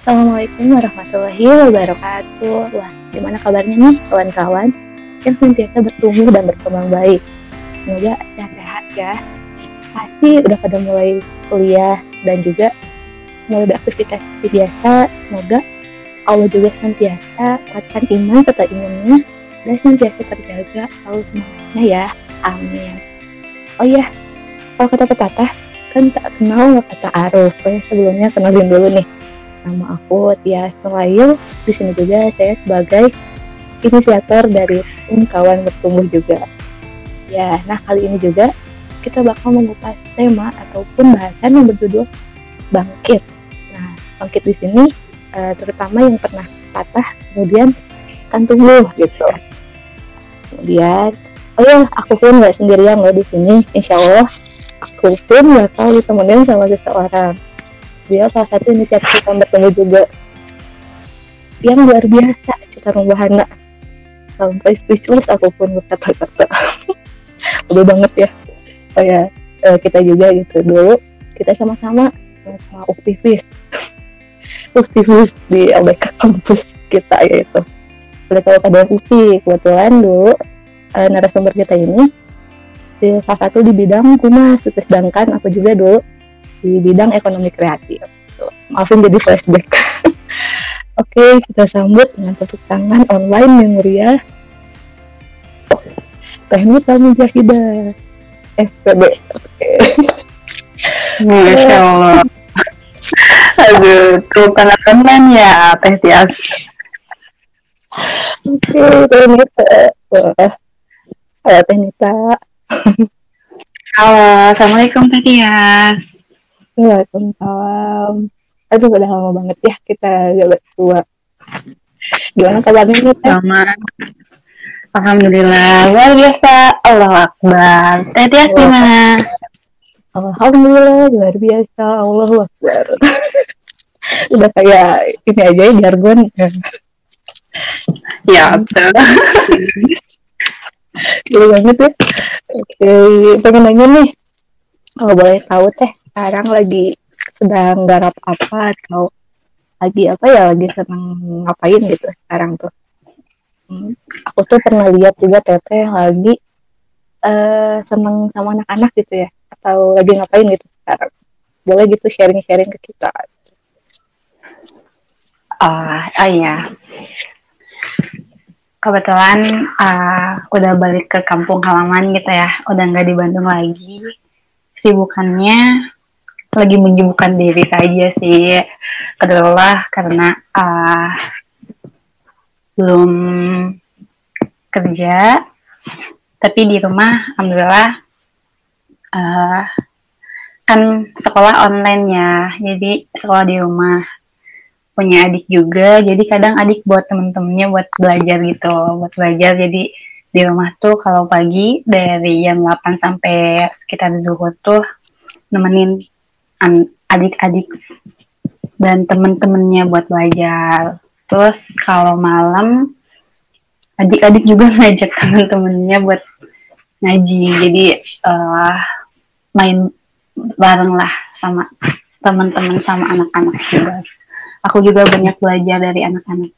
Assalamualaikum warahmatullahi wabarakatuh. Wah, gimana kabarnya nih kawan-kawan yang senantiasa bertumbuh dan berkembang baik? Semoga sehat-sehat ya. Pasti udah pada mulai kuliah dan juga mulai beraktivitas seperti biasa. Semoga Allah juga senantiasa kuatkan iman serta imunnya dan senantiasa terjaga selalu semangatnya ya. Amin. Oh iya, kalau kata pepatah kan tak kenal kata aruf. Oh ya, sebelumnya kenalin dulu nih. Nama aku Tias Nurlail. Di sini juga saya sebagai inisiator dari tim kawan bertumbuh juga. Ya, nah kali ini juga kita bakal mengupas tema ataupun bahasan yang berjudul bangkit. Nah, bangkit di sini uh, terutama yang pernah patah kemudian kan tumbuh gitu. Kemudian, oh ya, aku pun nggak sendirian loh di sini. Insya Allah, aku pun bakal ditemenin sama seseorang. Dia salah satu inisiatif yang bertemu juga. Yang luar biasa secara wahana sampai speechless aku pun berkata-kata udah banget ya. Oh ya eh, kita juga gitu dulu. Kita sama-sama sama aktivis. Aktivis di LBK kampus kita yaitu. Boleh tahu pada UPI kebetulan dulu uh, narasumber kita ini salah satu di bidang humas sedangkan aku juga dulu di bidang ekonomi kreatif maafin jadi flashback Oke, kita sambut dengan tepuk tangan online yang meriah. Teknik Mujahidah. SPB. Oke. Masya Allah. Aduh, tuh tanda teman ya, Teh Tias. Oke, Nita. Wah. Halo. Halo, Assalamualaikum Teh Tias. Waalaikumsalam. Aduh, udah lama banget ya kita gak berdua. Gimana kabarnya nih? Sama. Alhamdulillah, luar biasa. Allah Akbar. Teh Tias gimana? Alhamdulillah, luar biasa. Allah Akbar. udah kayak ini aja ya, jargon. Ya, betul. Gila banget ya. Oke, pengen nanya nih. Kalau boleh tahu Teh, sekarang lagi sedang garap apa atau lagi apa ya lagi seneng ngapain gitu sekarang tuh. Hmm, aku tuh pernah lihat juga teteh lagi uh, seneng sama anak-anak gitu ya atau lagi ngapain gitu sekarang. Boleh gitu sharing-sharing ke kita. Ah uh, iya. Kebetulan uh, udah balik ke kampung halaman gitu ya udah nggak di Bandung lagi. Sibukannya lagi menyibukkan diri saja sih. Adalah karena uh, belum kerja. Tapi di rumah alhamdulillah uh, kan sekolah online ya. Jadi sekolah di rumah punya adik juga. Jadi kadang adik buat temen-temennya buat belajar gitu buat belajar. Jadi di rumah tuh kalau pagi dari jam 8 sampai sekitar zuhur tuh nemenin adik-adik dan temen-temennya buat belajar. Terus kalau malam adik-adik juga ngajak temen-temennya buat ngaji. Jadi uh, main bareng lah sama teman-teman sama anak-anak juga. Aku juga banyak belajar dari anak-anak.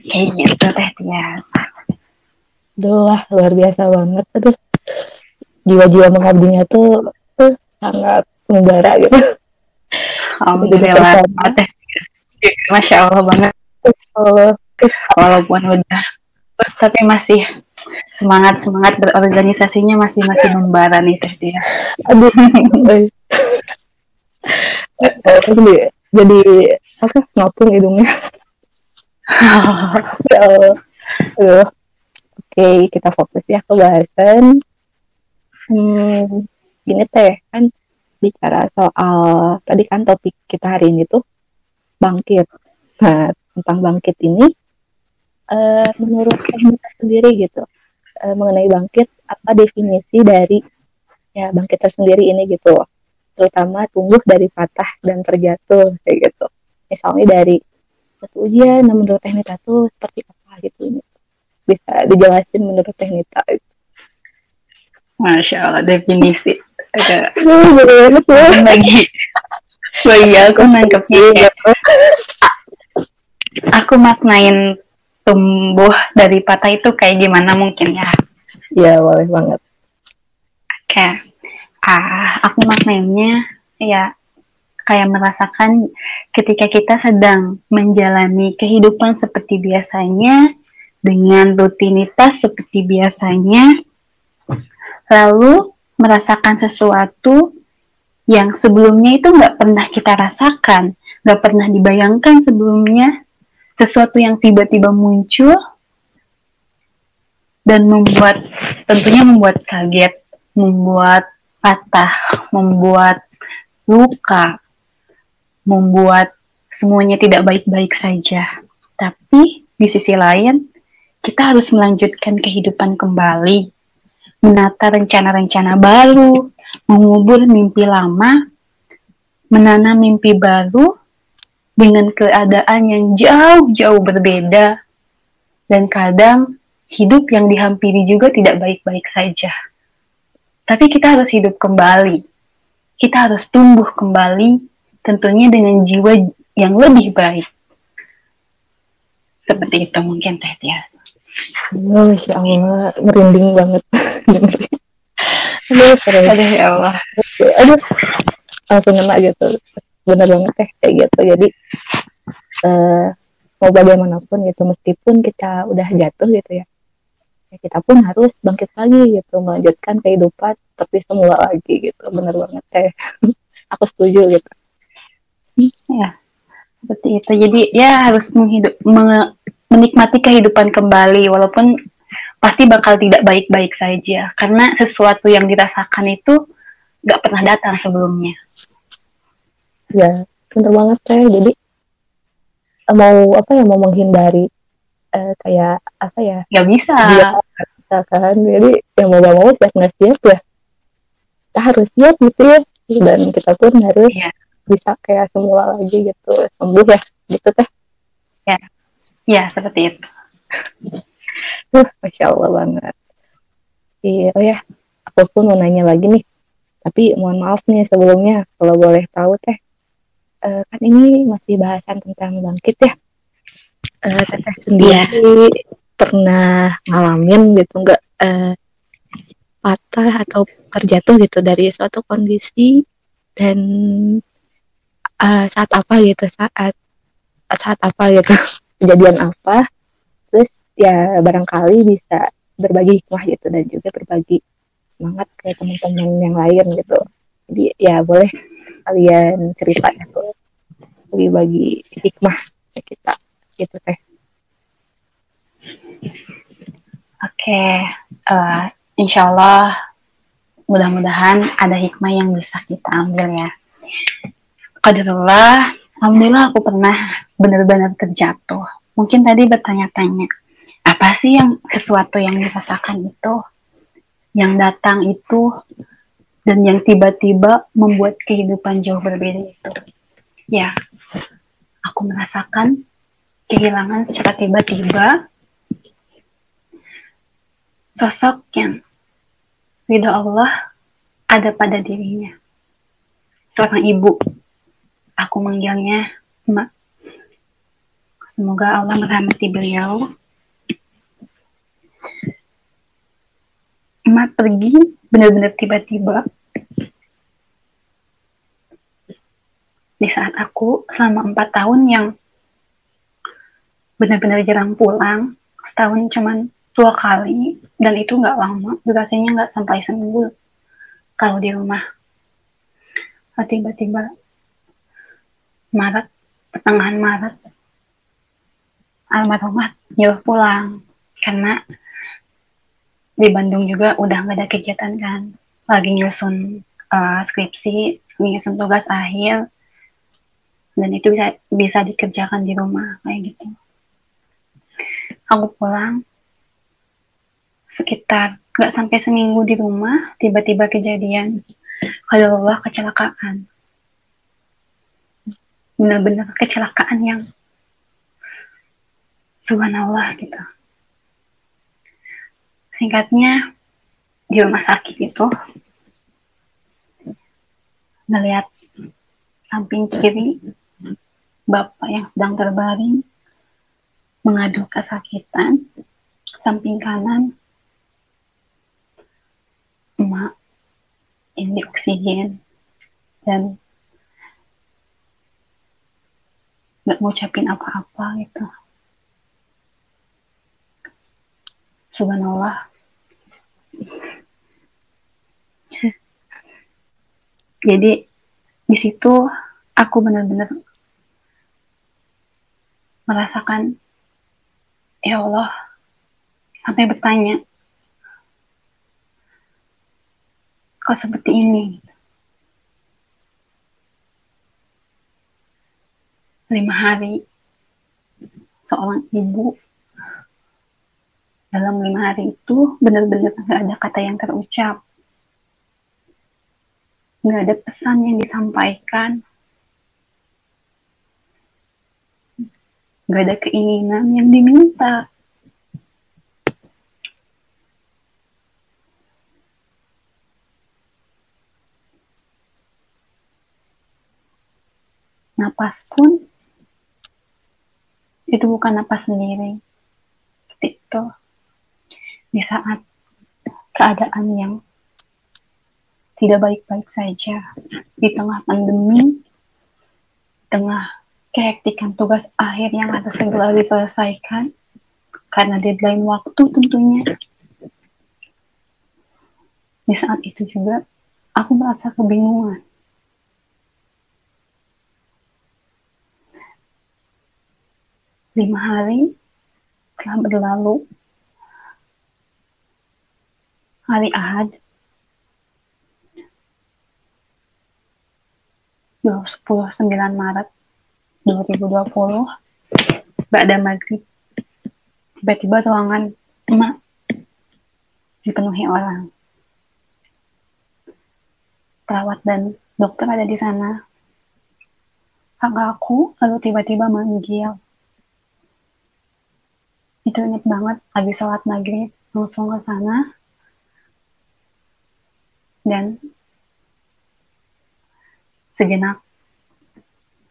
Kayak gitu teh Tias. Duh luar biasa banget. Aduh, jiwa-jiwa mengabdinya tuh, tuh sangat membara gitu. Alhamdulillah. Masya Allah banget. Allah. Walaupun udah terus tapi masih semangat semangat berorganisasinya masih masih membara nih teh dia. Aduh. jadi jadi apa ngapung hidungnya. ya Allah. Aduh. Oke, kita fokus ya ke bahasan. Hmm, ini teh kan bicara soal tadi kan topik kita hari ini tuh bangkit. Nah, tentang bangkit ini uh, menurut kita sendiri gitu uh, mengenai bangkit apa definisi dari ya bangkit tersendiri ini gitu. Terutama tumbuh dari patah dan terjatuh kayak gitu. Misalnya dari satu ujian nah menurut Teknita tuh seperti apa gitu ini. Bisa dijelasin menurut Teknita gitu. Masya Allah definisi ada banget ya bagi bagi aku nangkepnya aku maknain tumbuh dari patah itu kayak gimana mungkin ya? Iya boleh banget. Oke, ah aku maknainnya ya kayak merasakan ketika kita sedang menjalani kehidupan seperti biasanya dengan rutinitas seperti biasanya, lalu merasakan sesuatu yang sebelumnya itu nggak pernah kita rasakan, nggak pernah dibayangkan sebelumnya, sesuatu yang tiba-tiba muncul dan membuat tentunya membuat kaget, membuat patah, membuat luka, membuat semuanya tidak baik-baik saja. Tapi di sisi lain, kita harus melanjutkan kehidupan kembali, menata rencana-rencana baru, mengubur mimpi lama, menanam mimpi baru, dengan keadaan yang jauh-jauh berbeda dan kadang hidup yang dihampiri juga tidak baik-baik saja. Tapi kita harus hidup kembali. Kita harus tumbuh kembali tentunya dengan jiwa yang lebih baik. Seperti itu mungkin Teh Tias. Oh, Masya Allah, merinding banget. Aduh, keren. Aduh ya Allah. Aduh, langsung ngena gitu. Bener banget teh kayak gitu. Jadi uh, mau bagaimanapun gitu meskipun kita udah jatuh gitu ya, ya kita pun harus bangkit lagi gitu melanjutkan kehidupan seperti semula lagi gitu. Bener banget teh aku setuju gitu. Ya seperti itu. Jadi ya harus menghidup me, menikmati kehidupan kembali walaupun pasti bakal tidak baik-baik saja. Karena sesuatu yang dirasakan itu nggak pernah datang sebelumnya. Ya pinter banget teh. Jadi eh, mau apa ya mau menghindari uh, kayak apa ya nggak bisa. dia kan jadi ya mau gak mau siap nggak siap ya kita harus siap gitu ya. Dan kita pun harus ya. bisa kayak semula lagi gitu sembuh ya gitu teh. Ya. Ya seperti itu masya allah banget iya oh ya aku pun mau nanya lagi nih tapi mohon maaf nih sebelumnya kalau boleh tahu teh uh, kan ini masih bahasan tentang bangkit ya. Uh, teteh sendiri yeah. pernah ngalamin gitu nggak uh, patah atau terjatuh gitu dari suatu kondisi dan uh, saat apa gitu saat saat apa gitu kejadian apa ya barangkali bisa berbagi hikmah gitu dan juga berbagi semangat ke teman-teman yang lain gitu. Jadi ya boleh kalian cerita itu bagi bagi hikmah kita gitu teh. Oke okay. uh, eh, insya Allah mudah-mudahan ada hikmah yang bisa kita ambil ya. Qadarullah Alhamdulillah aku pernah benar-benar terjatuh. Mungkin tadi bertanya-tanya apa sih yang sesuatu yang dirasakan itu yang datang itu dan yang tiba-tiba membuat kehidupan jauh berbeda itu. Ya, aku merasakan kehilangan secara tiba-tiba sosok yang ridho Allah ada pada dirinya. Seorang ibu, aku manggilnya Emak. Semoga Allah merahmati beliau. Emak pergi benar-benar tiba-tiba. Di saat aku selama empat tahun yang benar-benar jarang pulang setahun cuman dua kali dan itu nggak lama durasinya nggak sampai seminggu kalau di rumah. Nah, tiba-tiba Maret pertengahan Maret almarhumah nyuruh pulang karena di Bandung juga udah nggak ada kegiatan kan. Lagi nyusun uh, skripsi nyusun tugas akhir. Dan itu bisa bisa dikerjakan di rumah kayak gitu. Aku pulang sekitar nggak sampai seminggu di rumah tiba-tiba kejadian kalau Allah kecelakaan. Benar-benar kecelakaan yang subhanallah gitu singkatnya di rumah sakit itu melihat samping kiri bapak yang sedang terbaring mengadu kesakitan samping kanan emak ini oksigen dan nggak ngucapin apa-apa gitu. Subhanallah jadi di situ aku benar-benar merasakan ya Allah sampai bertanya kok seperti ini? Lima hari seorang ibu dalam lima hari itu benar-benar nggak ada kata yang terucap. Nggak ada pesan yang disampaikan. Nggak ada keinginan yang diminta. Napas pun itu bukan napas sendiri. Itu di saat keadaan yang tidak baik-baik saja di tengah pandemi, tengah kehektikan tugas akhir yang harus segera diselesaikan karena deadline waktu tentunya. Di saat itu juga aku merasa kebingungan. Lima hari telah berlalu. Hari Ahad. 10 9 Maret 2020 Ba'da maghrib. Tiba-tiba ruangan emak dipenuhi orang. Perawat dan dokter ada di sana. Kakak aku lalu tiba-tiba manggil. Itu inget banget habis sholat maghrib langsung ke sana dan sejenak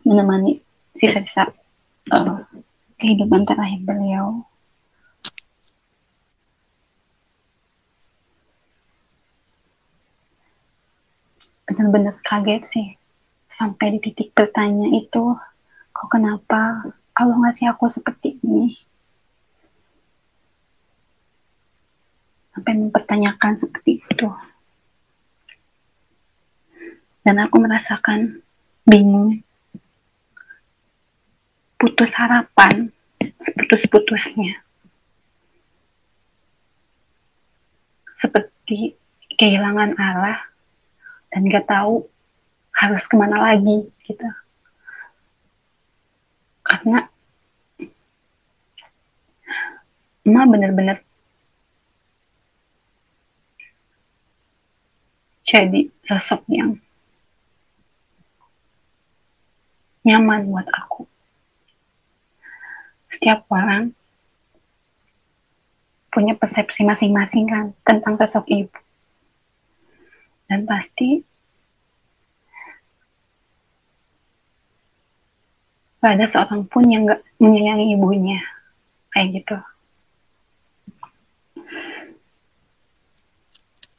menemani sisa-sisa uh, kehidupan terakhir beliau. Benar-benar kaget sih sampai di titik bertanya itu, kok kenapa Allah ngasih aku seperti ini? Sampai mempertanyakan seperti itu dan aku merasakan bingung. Putus harapan seputus-putusnya. Seperti kehilangan Allah dan gak tahu harus ke mana lagi gitu. Karena emak bener-bener jadi sosok yang nyaman buat aku. Setiap orang punya persepsi masing-masing kan tentang sosok ibu. Dan pasti gak ada seorang pun yang gak menyayangi ibunya. Kayak gitu.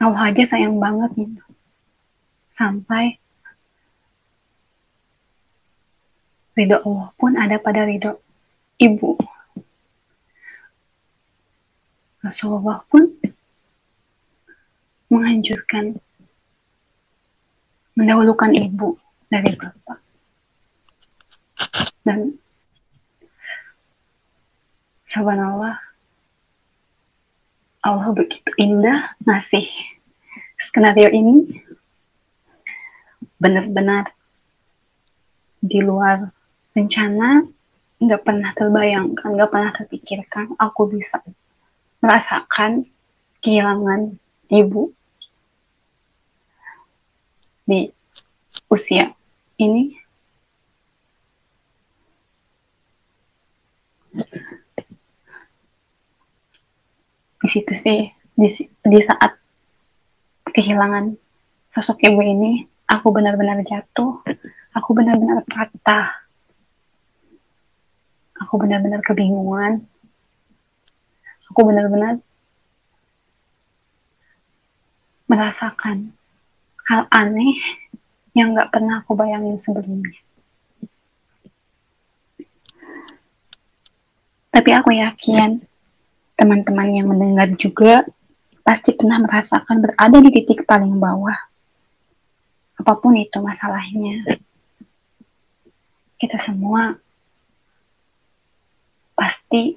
Allah aja sayang banget gitu. Sampai ridho Allah pun ada pada ridho ibu. Rasulullah pun menganjurkan mendahulukan ibu dari bapak. Dan subhanallah Allah begitu indah ngasih skenario ini benar-benar di luar rencana nggak pernah terbayangkan, nggak pernah terpikirkan aku bisa merasakan kehilangan ibu di usia ini. Di situ sih, di, di saat kehilangan sosok ibu ini, aku benar-benar jatuh, aku benar-benar patah aku benar-benar kebingungan aku benar-benar merasakan hal aneh yang nggak pernah aku bayangin sebelumnya. Tapi aku yakin teman-teman yang mendengar juga pasti pernah merasakan berada di titik paling bawah. Apa pun itu masalahnya. Kita semua pasti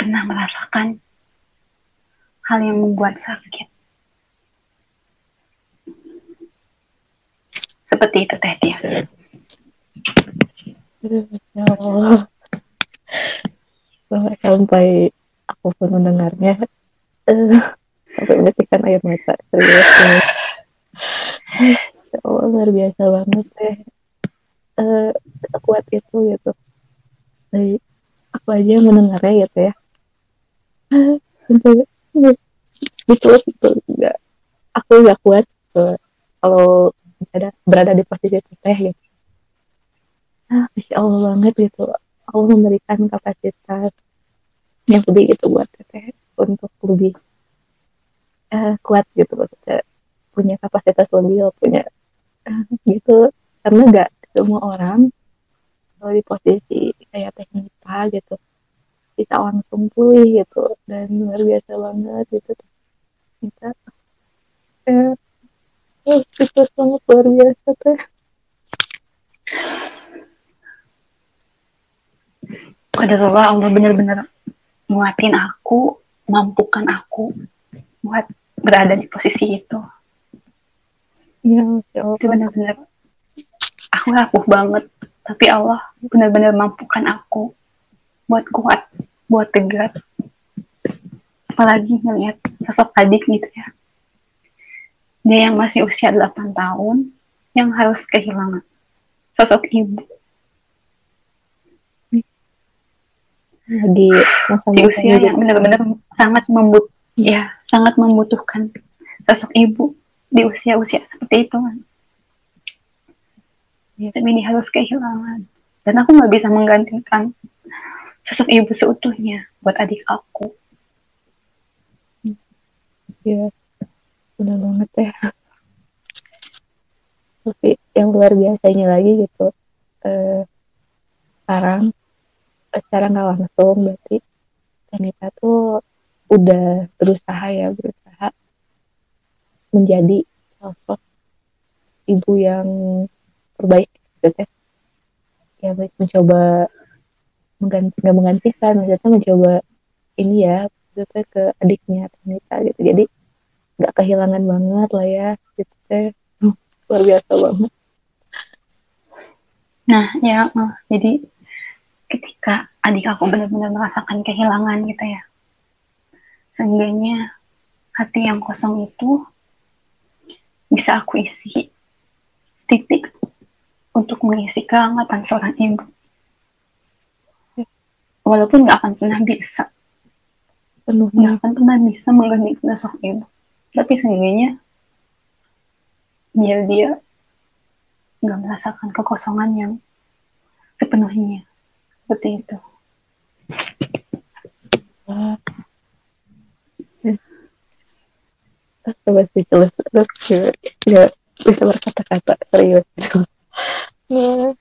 pernah merasakan hal yang membuat sakit. Seperti itu Teh Tias. Ya Allah. Sampai aku pun mendengarnya uh, sampai menitikan air mata serius ini. Ya Allah luar biasa banget deh. Uh, sekuat itu gitu. Jadi, aja mendengarnya gitu ya. Gitu gitu. Enggak aku nggak kuat uh, kalau berada berada di posisi teh gitu. Ah masya allah banget gitu. Allah memberikan kapasitas yang lebih gitu buat teteh untuk lebih uh, kuat gitu. Maksudnya punya kapasitas lebih punya uh, gitu. Karena nggak semua orang kalau di posisi kayak teknika gitu bisa langsung pulih gitu. Dan luar biasa banget gitu. Kita eh oh, itu sangat luar biasa teh. Qadarullah Allah benar-benar nguatin aku, mampukan aku buat berada di posisi itu. ya ya Itu benar-benar aku rapuh banget, tapi Allah benar-benar mampukan aku buat kuat, buat tegar. Apalagi ngeliat sosok adik gitu ya. Dia yang masih usia 8 tahun, yang harus kehilangan sosok ibu di masa di usia yang benar-benar sangat membut ya sangat membutuhkan sosok ibu di usia-usia seperti itu kan. Ya. Tapi ini harus kehilangan. Dan aku nggak bisa menggantikan sosok ibu seutuhnya buat adik aku. ya benar banget ya tapi yang luar biasanya lagi gitu eh, sekarang eh, secara nggak langsung berarti Anita tuh udah berusaha ya berusaha menjadi sosok ibu yang terbaik gitu ya mencoba mengganti nggak menggantikan maksudnya mencoba ini ya maksudnya ke adiknya Anita gitu. Jadi nggak kehilangan banget lah ya gitu teh luar biasa banget. Nah, ya, eh, jadi ketika adik aku benar-benar merasakan kehilangan gitu ya, seenggaknya hati yang kosong itu bisa aku isi setitik untuk mengisi kehangatan seorang ibu. Walaupun nggak akan pernah bisa, nggak penuhnya akan pernah bisa menggantikan sosok ibu. Tapi seenggaknya biar dia nggak merasakan kekosongan yang sepenuhnya seperti itu. Ah. terus coba speechless terus ya, bisa berkata-kata serius nah,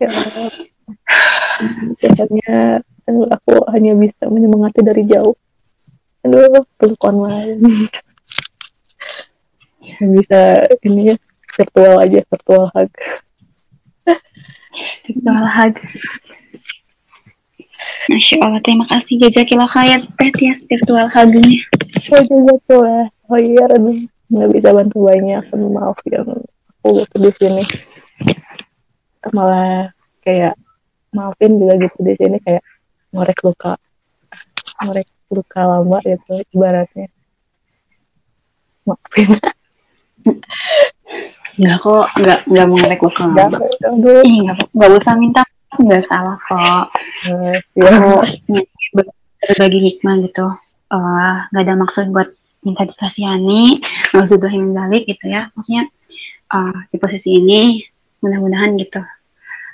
ya Allah. Aduh, aku hanya bisa menyemangati dari jauh. Aduh pelukan lain. Yang bisa ini ya virtual aja virtual hug. Virtual hug. Masya Allah, terima kasih Jazakillah khair. Teh Tias virtual hugnya. oh juga tuh lah oh iya aduh. Nggak bisa bantu banyak. Aduh, maaf yang aku gitu di sini. Malah kayak maafin juga gitu di sini kayak ngorek luka ngorek luka lama gitu ibaratnya maafin Enggak kok, enggak enggak mengerek lo ke Nggak, aduh Ih, enggak, enggak usah minta maaf, enggak salah kok. eh, ya Aku berbagi hikmah gitu. Eh, enggak ada maksud buat minta dikasihani, maksud min balik gitu ya. Maksudnya eh, di posisi ini mudah-mudahan gitu.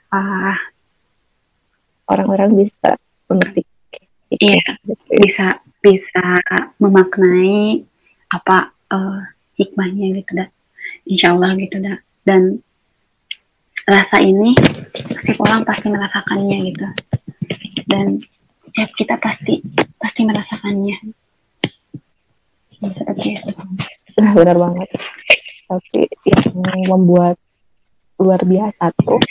Ah, orang-orang bisa mengerti. Iya. Bisa bisa memaknai apa uh, hikmahnya gitu dah insya Allah gitu dah dan rasa ini setiap orang pasti merasakannya gitu. Dan setiap kita pasti pasti merasakannya. Seperti itu benar banget. Tapi yang membuat luar biasa tuh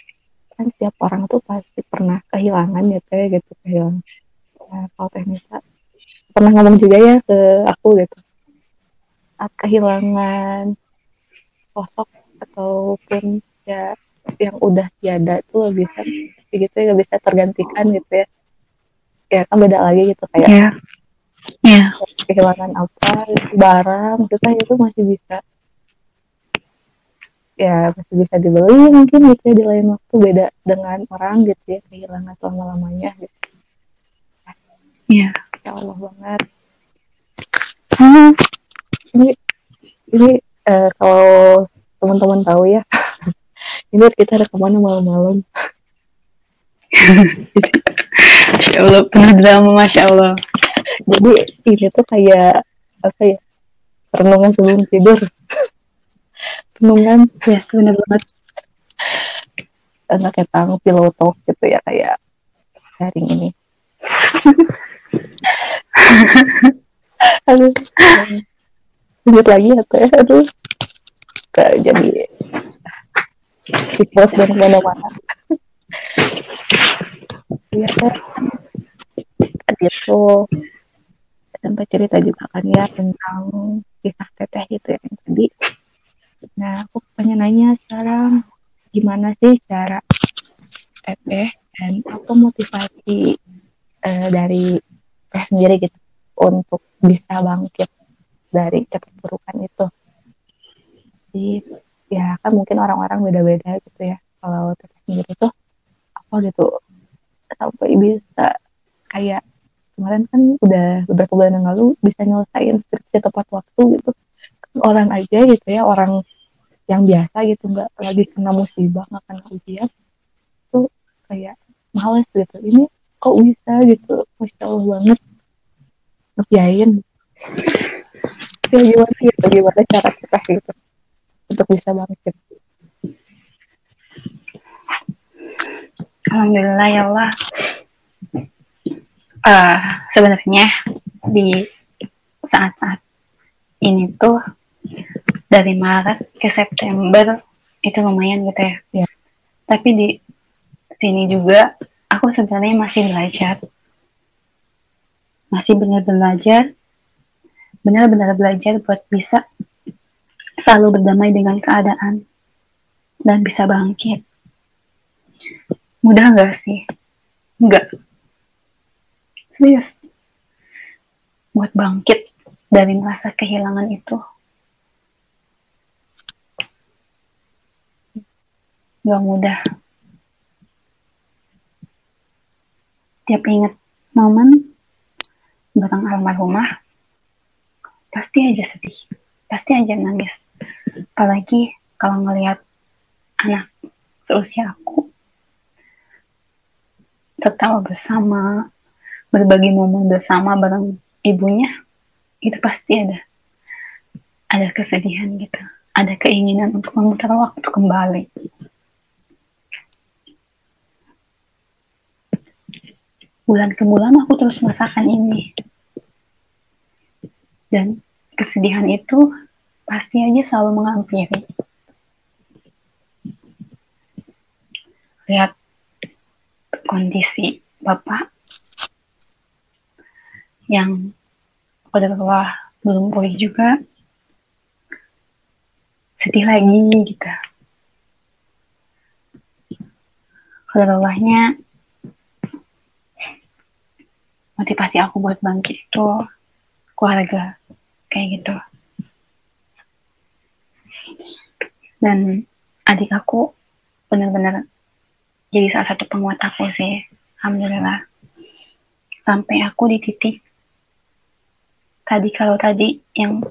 kan setiap orang tuh pasti pernah kehilangan ya teh gitu kehilangan nah, kalau teh Nisa pernah ngomong juga ya ke aku gitu saat kehilangan sosok ataupun ya yang udah tiada tuh bisa gitu ya bisa tergantikan gitu ya ya kan beda lagi gitu kayak yeah. Yeah. kehilangan apa barang kita itu masih bisa ya masih bisa dibeli mungkin gitu ya di lain waktu beda dengan orang gitu ya kehilangan selama lamanya gitu. Ya ya Allah banget. Hmm, ini ini uh, kalau teman-teman tahu ya ini kita rekamannya malam-malam? Masya Allah penuh drama Masya Allah. Jadi ini tuh kayak apa ya renungan sebelum tidur renungan ya benar banget. Enggak kayak tang piloto gitu ya kayak sharing ini. Aduh. Lanjut lagi ya teh? Aduh. Kayak jadi di post dan mana-mana iya tuh sempat cerita juga kan ya tentang kisah teteh itu ya tadi Nah, aku pengen nanya sekarang gimana sih cara teteh dan apa motivasi uh, dari teh sendiri gitu untuk bisa bangkit dari keterpurukan itu? Sih ya kan mungkin orang-orang beda-beda gitu ya. Kalau teteh sendiri tuh apa gitu sampai bisa kayak kemarin kan udah beberapa bulan yang lalu bisa nyelesain skripsi tepat waktu gitu. Orang aja gitu ya orang yang biasa gitu nggak lagi kena musibah nggak kena ujian tuh kayak males gitu. Ini kok bisa gitu? Masya allah banget. Ngerjain. Ya gimana gitu gimana cara kita gitu untuk bisa bangkit? Alhamdulillah ya Allah. Uh, sebenarnya di saat-saat ini tuh dari Maret ke September itu lumayan gitu ya. ya. Tapi di sini juga aku sebenarnya masih belajar. Masih benar belajar, benar-benar belajar buat bisa selalu berdamai dengan keadaan dan bisa bangkit. Mudah nggak sih? Enggak. Serius. Buat bangkit dari rasa kehilangan itu gak mudah. Tiap inget momen bareng almarhumah, pasti aja sedih, pasti aja nangis. Apalagi kalau ngelihat anak seusia aku tertawa bersama, berbagi momen bersama bareng ibunya, itu pasti ada ada kesedihan gitu, ada keinginan untuk memutar waktu kembali. Bulan ke bulan aku terus merasakan ini. Dan kesedihan itu pasti aja selalu menghampiri lihat kondisi bapak yang bawah belum pulih juga. Sedih lagi gitu. Kalau bawahnya motivasi aku buat bangkit itu keluarga kayak gitu. Dan adik aku benar-benar jadi salah satu penguat aku sih alhamdulillah. Sampai aku di titik tadi kalau tadi yang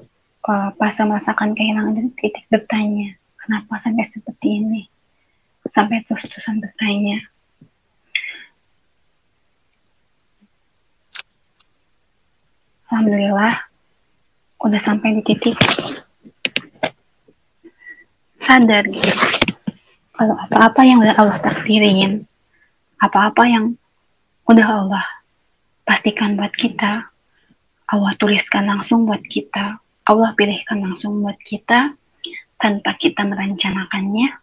uh, pas merasakan kehilangan titik bertanya kenapa sampai seperti ini? Sampai terus-terusan bertanya alhamdulillah udah sampai di titik sadar gitu. Kalau apa-apa yang udah Allah takdirin apa-apa yang udah Allah pastikan buat kita Allah tuliskan langsung buat kita Allah pilihkan langsung buat kita tanpa kita merencanakannya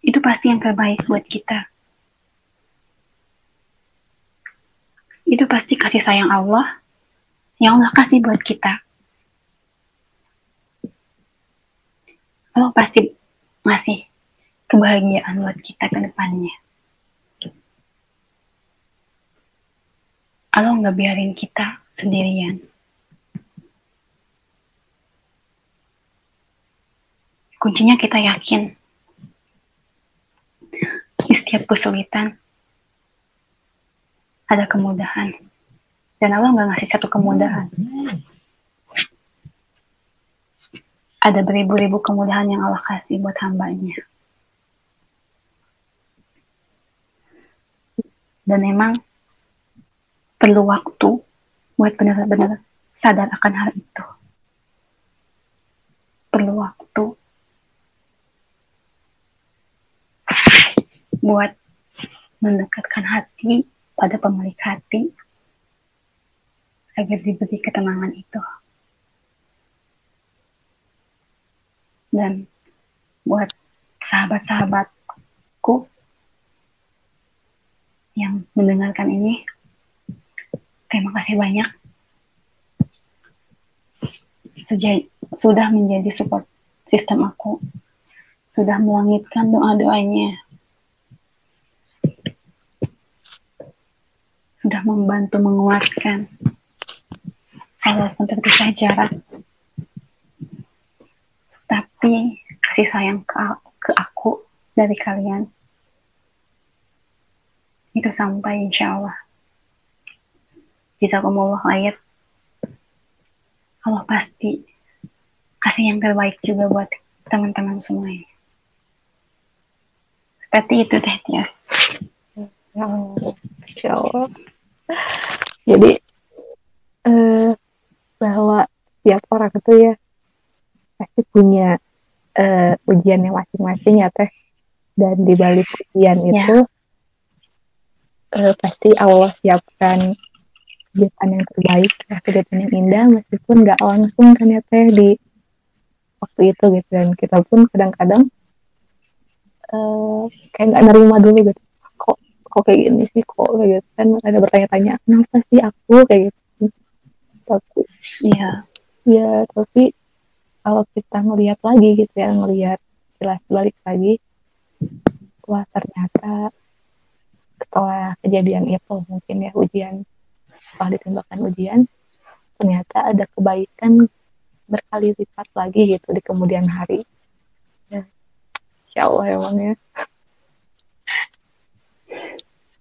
itu pasti yang terbaik buat kita. Itu pasti kasih sayang Allah yang Allah kasih buat kita Allah pasti ngasih kebahagiaan buat kita ke depannya. Allah nggak biarin kita sendirian. Kuncinya kita yakin di setiap kesulitan ada kemudahan. Dan Allah nggak ngasih satu kemudahan. Ada beribu-ribu kemudahan yang Allah kasih buat hambanya. dan memang perlu waktu buat benar-benar sadar akan hal itu. Perlu waktu buat mendekatkan hati pada pemilik hati agar diberi ketenangan itu. Dan buat sahabat-sahabatku yang mendengarkan ini. Terima kasih banyak. Sejak, sudah menjadi support sistem aku. Sudah melangitkan doa-doanya. Sudah membantu menguatkan. Walaupun terpisah jarak. Tapi kasih sayang ke, ke aku dari kalian itu sampai insya Allah. Jazakumullah ayat. Allah pasti kasih yang terbaik juga buat teman-teman semuanya. Seperti itu teh Tias. Insya Allah. Jadi eh, bahwa setiap orang itu ya pasti punya uh, ujiannya masing-masing ya teh. Dan di balik ujian ya. itu uh, pasti Allah siapkan kegiatan yang terbaik, ya, kegiatan yang indah meskipun nggak langsung kan ya teh di waktu itu gitu. Dan kita pun kadang-kadang uh, kayak nggak nerima dulu gitu kok kok kayak gini sih kok kayak gitu kan? Ada bertanya-tanya kenapa sih aku? Kayak gitu tapi iya. Ya tapi kalau kita ngelihat lagi gitu ya ngelihat jelas balik lagi wah ternyata setelah kejadian itu mungkin ya ujian setelah ditembakkan ujian ternyata ada kebaikan berkali lipat lagi gitu di kemudian hari. Ya. Insya Allah emang ya.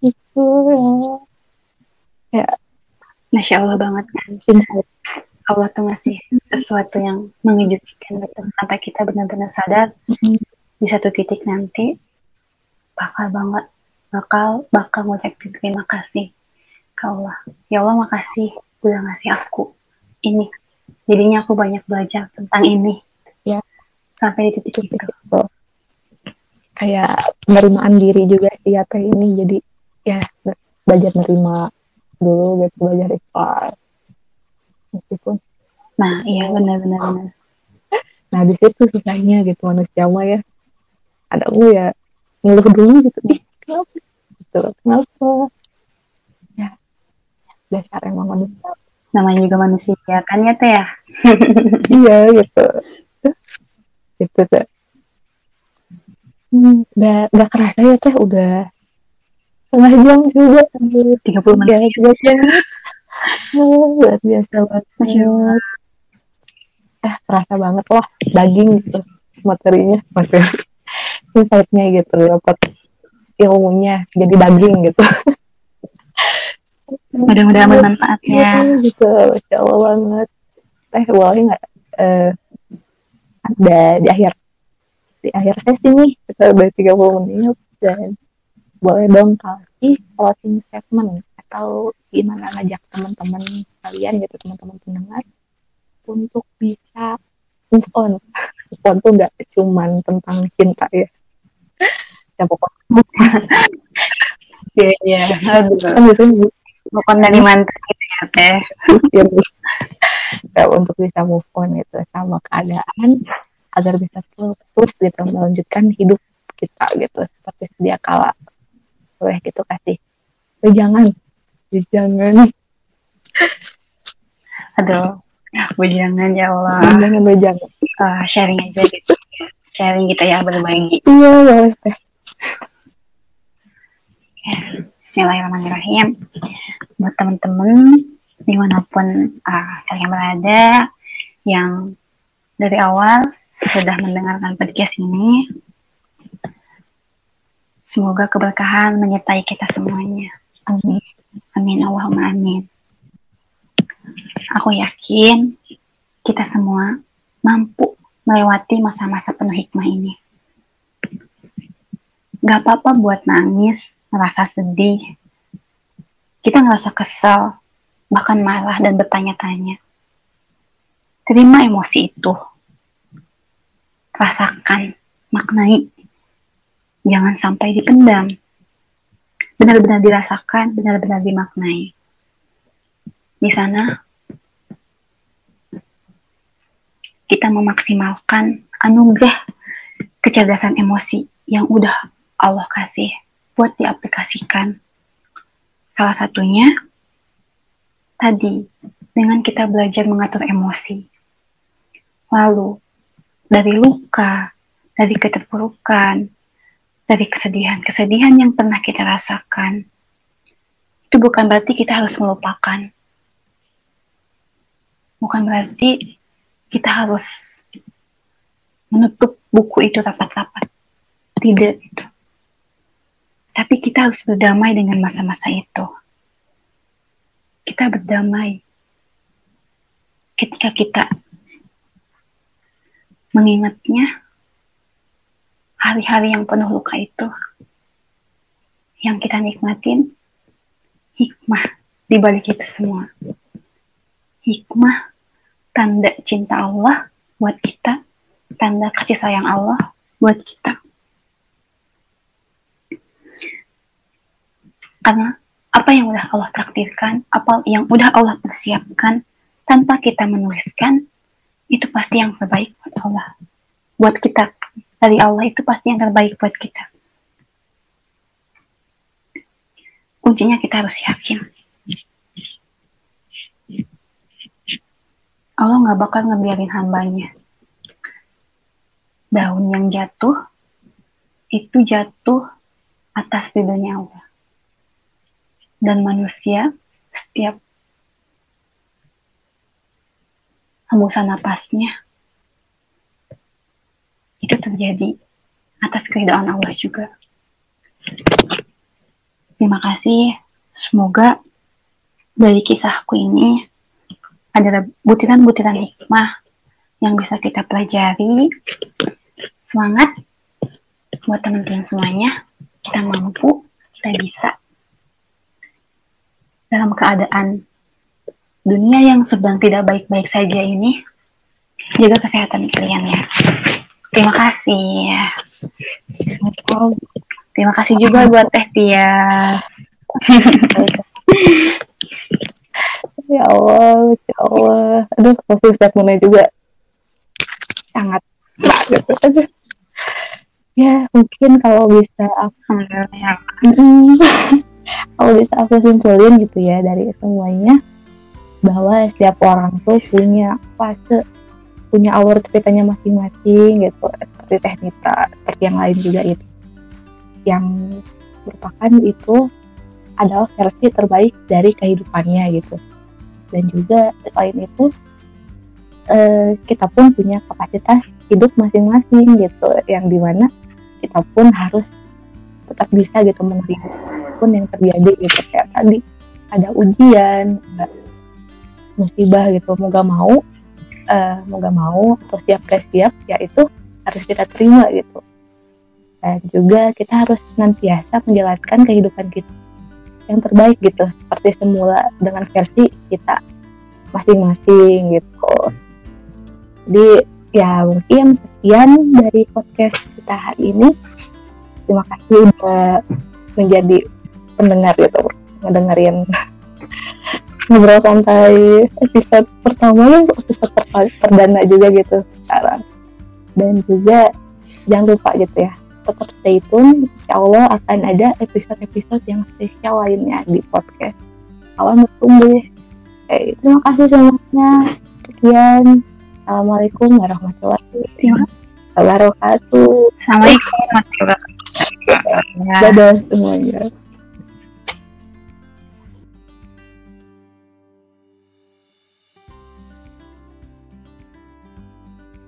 Itu ya. Ya masya Allah banget kan Allah tuh masih sesuatu yang mengejutkan betul sampai kita benar-benar sadar mm-hmm. di satu titik nanti bakal banget bakal bakal ngucapin terima kasih ke Allah. Ya Allah makasih udah ngasih aku ini. Jadinya aku banyak belajar tentang ini. Ya. Sampai di titik itu. Kayak penerimaan diri juga sih ya kayak ini. Jadi ya belajar nerima dulu gitu belajar ikhlas. Meskipun Nah, iya benar-benar benar. Nah, di situ susahnya gitu manusia mah ya. Ada ya ngeluh dulu gitu kenapa? Gitu kenapa? Ya dasar emang manusia. Namanya juga manusia kan ya teh ya? Iya gitu. Gitu teh. Hmm, udah udah kerasa ya teh udah setengah jam juga tiga puluh menit. Ya, jam. Luar biasa banget. Eh terasa banget lah daging gitu materinya. Materi insightnya gitu dapat ilmunya jadi daging gitu. Mudah-mudahan bermanfaatnya. ya, gitu masya allah banget. Teh boleh nggak uh, ada di akhir di akhir sesi nih kita udah 30 menit dan boleh dong kasih closing statement atau gimana ngajak teman-teman kalian gitu teman-teman pendengar untuk bisa move on move on tuh nggak cuman tentang cinta ya ya pokoknya Iya, iya. Aduh. kan biasanya Bukan dari mantan gitu ya, Teh. ya, ya, untuk bisa move on itu sama keadaan agar bisa terus terus gitu melanjutkan hidup kita gitu seperti sedia kala boleh gitu kasih Eh, jangan Eh, jangan Aduh. Bujangan ya Allah. jangan jangan Eh, sharing aja gitu. Sharing kita ya berbagi. iya boleh Bismillahirrahmanirrahim. Buat teman-teman di mana pun uh, kalian berada yang dari awal sudah mendengarkan podcast ini, semoga keberkahan menyertai kita semuanya. amin Amin Allahumma amin. Aku yakin kita semua mampu melewati masa-masa penuh hikmah ini. Gak apa-apa buat nangis, ngerasa sedih. Kita ngerasa kesal, bahkan marah dan bertanya-tanya. Terima emosi itu. Rasakan, maknai. Jangan sampai dipendam. Benar-benar dirasakan, benar-benar dimaknai. Di sana, kita memaksimalkan anugerah kecerdasan emosi yang udah Allah kasih buat diaplikasikan. Salah satunya tadi dengan kita belajar mengatur emosi. Lalu dari luka, dari keterpurukan, dari kesedihan-kesedihan yang pernah kita rasakan, itu bukan berarti kita harus melupakan. Bukan berarti kita harus menutup buku itu rapat-rapat. Tidak. Tapi kita harus berdamai dengan masa-masa itu. Kita berdamai ketika kita mengingatnya hari-hari yang penuh luka itu yang kita nikmatin hikmah di balik itu semua. Hikmah tanda cinta Allah buat kita, tanda kasih sayang Allah buat kita. Karena apa yang udah Allah takdirkan, apa yang udah Allah persiapkan, tanpa kita menuliskan, itu pasti yang terbaik buat Allah. Buat kita, dari Allah itu pasti yang terbaik buat kita. Kuncinya kita harus yakin. Allah nggak bakal ngebiarin hambanya. Daun yang jatuh, itu jatuh atas ridhonya Allah dan manusia setiap hembusan napasnya itu terjadi atas keridhaan Allah juga. Terima kasih. Semoga dari kisahku ini ada butiran-butiran hikmah yang bisa kita pelajari. Semangat buat teman-teman semuanya. Kita mampu, kita bisa dalam keadaan dunia yang sedang tidak baik-baik saja ini, jaga kesehatan kalian ya. Terima kasih. Terima kasih juga buat Teh Tia. ya Allah ya Allah aduh closing statementnya juga sangat aduh ya mungkin kalau bisa aku kalau bisa aku simpulin gitu ya dari semuanya bahwa setiap orang tuh punya fase punya alur ceritanya masing-masing gitu. Seperti teknika seperti yang lain juga itu. Yang merupakan itu adalah versi terbaik dari kehidupannya gitu. Dan juga selain itu eh, kita pun punya kapasitas hidup masing-masing gitu. Yang di mana kita pun harus tetap bisa gitu menerima pun yang terjadi gitu. Kayak tadi ada ujian ada musibah gitu. Mau mau eh, mau gak mau atau siap gak siap ya itu harus kita terima gitu. Dan juga kita harus senantiasa menjalankan kehidupan kita yang terbaik gitu. Seperti semula dengan versi kita masing-masing gitu. Jadi ya mungkin sekian dari podcast kita hari ini. Terima kasih udah menjadi pendengar gitu ngedengerin ngobrol sampai episode pertama ya episode perdana juga gitu sekarang. Dan juga jangan lupa gitu ya tetap stay tune insya Allah akan ada episode-episode yang spesial lainnya di podcast. Kawan bertumbuh oke terima kasih semuanya. Sekian. Assalamualaikum warahmatullahi wabarakatuh. Assalamualaikum warahmatullahi wabarakatuh. Dadah semuanya